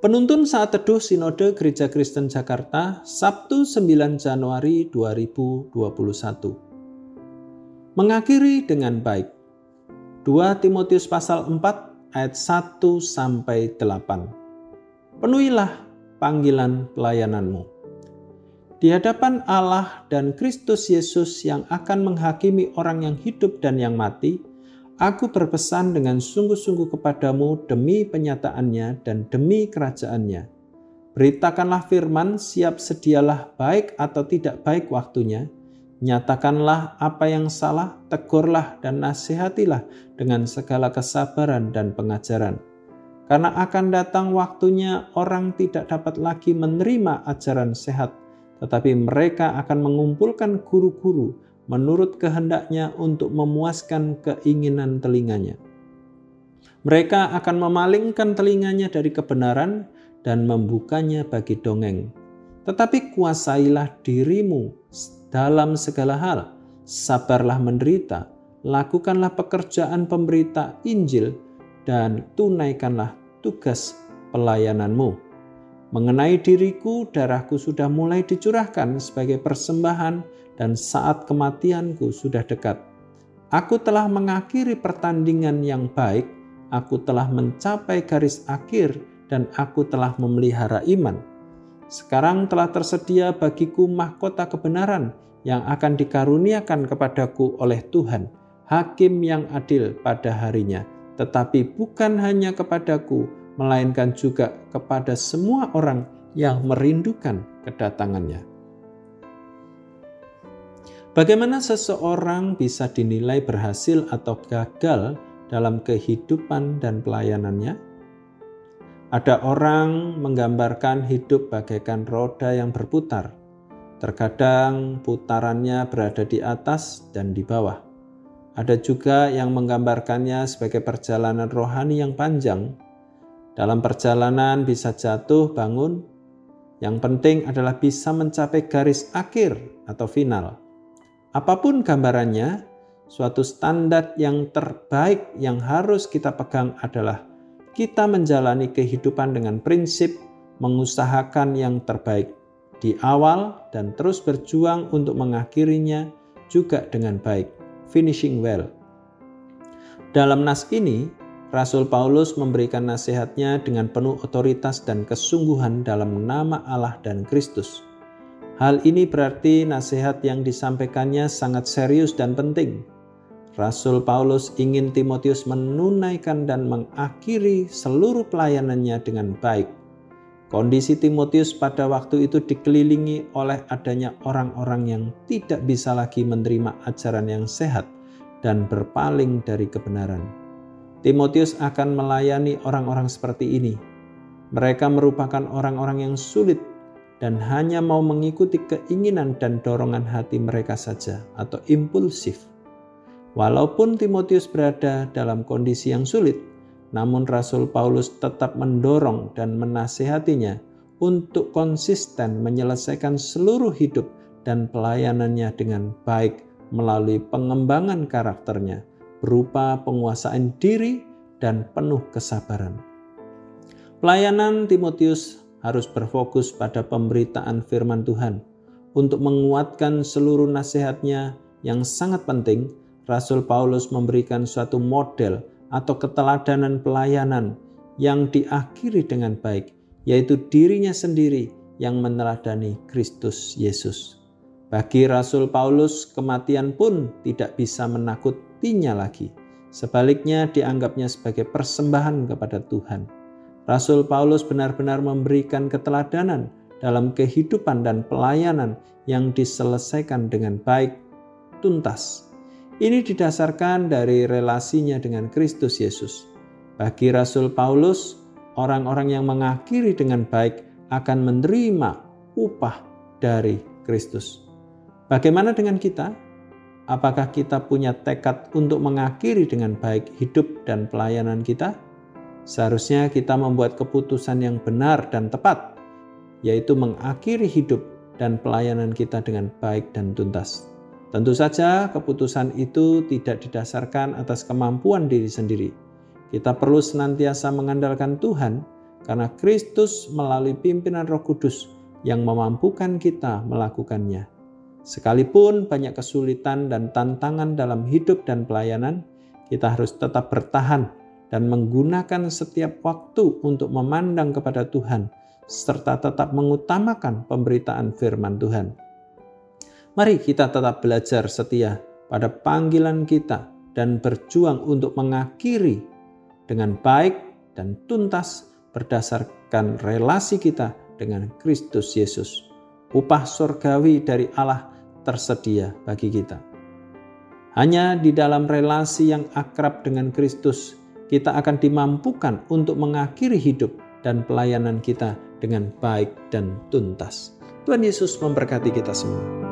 Penuntun saat teduh Sinode Gereja Kristen Jakarta, Sabtu 9 Januari 2021. Mengakhiri dengan baik. 2 Timotius pasal 4 ayat 1 sampai 8. Penuhilah panggilan pelayananmu. Di hadapan Allah dan Kristus Yesus yang akan menghakimi orang yang hidup dan yang mati, Aku berpesan dengan sungguh-sungguh kepadamu demi penyataannya dan demi kerajaannya. Beritakanlah firman, siap sedialah baik atau tidak baik waktunya. Nyatakanlah apa yang salah, tegurlah dan nasihatilah dengan segala kesabaran dan pengajaran. Karena akan datang waktunya orang tidak dapat lagi menerima ajaran sehat, tetapi mereka akan mengumpulkan guru-guru menurut kehendaknya untuk memuaskan keinginan telinganya. Mereka akan memalingkan telinganya dari kebenaran dan membukanya bagi dongeng. Tetapi kuasailah dirimu dalam segala hal, sabarlah menderita, lakukanlah pekerjaan pemberita Injil, dan tunaikanlah tugas pelayananmu. Mengenai diriku, darahku sudah mulai dicurahkan sebagai persembahan dan saat kematianku sudah dekat. Aku telah mengakhiri pertandingan yang baik, aku telah mencapai garis akhir, dan aku telah memelihara iman. Sekarang telah tersedia bagiku mahkota kebenaran yang akan dikaruniakan kepadaku oleh Tuhan, Hakim yang adil pada harinya, tetapi bukan hanya kepadaku, melainkan juga kepada semua orang yang merindukan kedatangannya. Bagaimana seseorang bisa dinilai berhasil atau gagal dalam kehidupan dan pelayanannya? Ada orang menggambarkan hidup bagaikan roda yang berputar. Terkadang putarannya berada di atas dan di bawah. Ada juga yang menggambarkannya sebagai perjalanan rohani yang panjang. Dalam perjalanan bisa jatuh, bangun. Yang penting adalah bisa mencapai garis akhir atau final. Apa pun gambarannya, suatu standar yang terbaik yang harus kita pegang adalah kita menjalani kehidupan dengan prinsip mengusahakan yang terbaik di awal dan terus berjuang untuk mengakhirinya juga dengan baik, finishing well. Dalam nas ini, Rasul Paulus memberikan nasihatnya dengan penuh otoritas dan kesungguhan dalam nama Allah dan Kristus. Hal ini berarti nasihat yang disampaikannya sangat serius dan penting. Rasul Paulus ingin Timotius menunaikan dan mengakhiri seluruh pelayanannya dengan baik. Kondisi Timotius pada waktu itu dikelilingi oleh adanya orang-orang yang tidak bisa lagi menerima ajaran yang sehat dan berpaling dari kebenaran. Timotius akan melayani orang-orang seperti ini. Mereka merupakan orang-orang yang sulit dan hanya mau mengikuti keinginan dan dorongan hati mereka saja atau impulsif. Walaupun Timotius berada dalam kondisi yang sulit, namun Rasul Paulus tetap mendorong dan menasehatinya untuk konsisten menyelesaikan seluruh hidup dan pelayanannya dengan baik melalui pengembangan karakternya berupa penguasaan diri dan penuh kesabaran. Pelayanan Timotius harus berfokus pada pemberitaan firman Tuhan. Untuk menguatkan seluruh nasihatnya yang sangat penting, Rasul Paulus memberikan suatu model atau keteladanan pelayanan yang diakhiri dengan baik, yaitu dirinya sendiri yang meneladani Kristus Yesus. Bagi Rasul Paulus, kematian pun tidak bisa menakutinya lagi. Sebaliknya, dianggapnya sebagai persembahan kepada Tuhan. Rasul Paulus benar-benar memberikan keteladanan dalam kehidupan dan pelayanan yang diselesaikan dengan baik, tuntas. Ini didasarkan dari relasinya dengan Kristus Yesus. Bagi Rasul Paulus, orang-orang yang mengakhiri dengan baik akan menerima upah dari Kristus. Bagaimana dengan kita? Apakah kita punya tekad untuk mengakhiri dengan baik hidup dan pelayanan kita? Seharusnya kita membuat keputusan yang benar dan tepat, yaitu mengakhiri hidup dan pelayanan kita dengan baik dan tuntas. Tentu saja, keputusan itu tidak didasarkan atas kemampuan diri sendiri. Kita perlu senantiasa mengandalkan Tuhan karena Kristus melalui pimpinan Roh Kudus yang memampukan kita melakukannya. Sekalipun banyak kesulitan dan tantangan dalam hidup dan pelayanan, kita harus tetap bertahan dan menggunakan setiap waktu untuk memandang kepada Tuhan serta tetap mengutamakan pemberitaan firman Tuhan. Mari kita tetap belajar setia pada panggilan kita dan berjuang untuk mengakhiri dengan baik dan tuntas berdasarkan relasi kita dengan Kristus Yesus. Upah surgawi dari Allah tersedia bagi kita. Hanya di dalam relasi yang akrab dengan Kristus, kita akan dimampukan untuk mengakhiri hidup dan pelayanan kita dengan baik dan tuntas. Tuhan Yesus memberkati kita semua.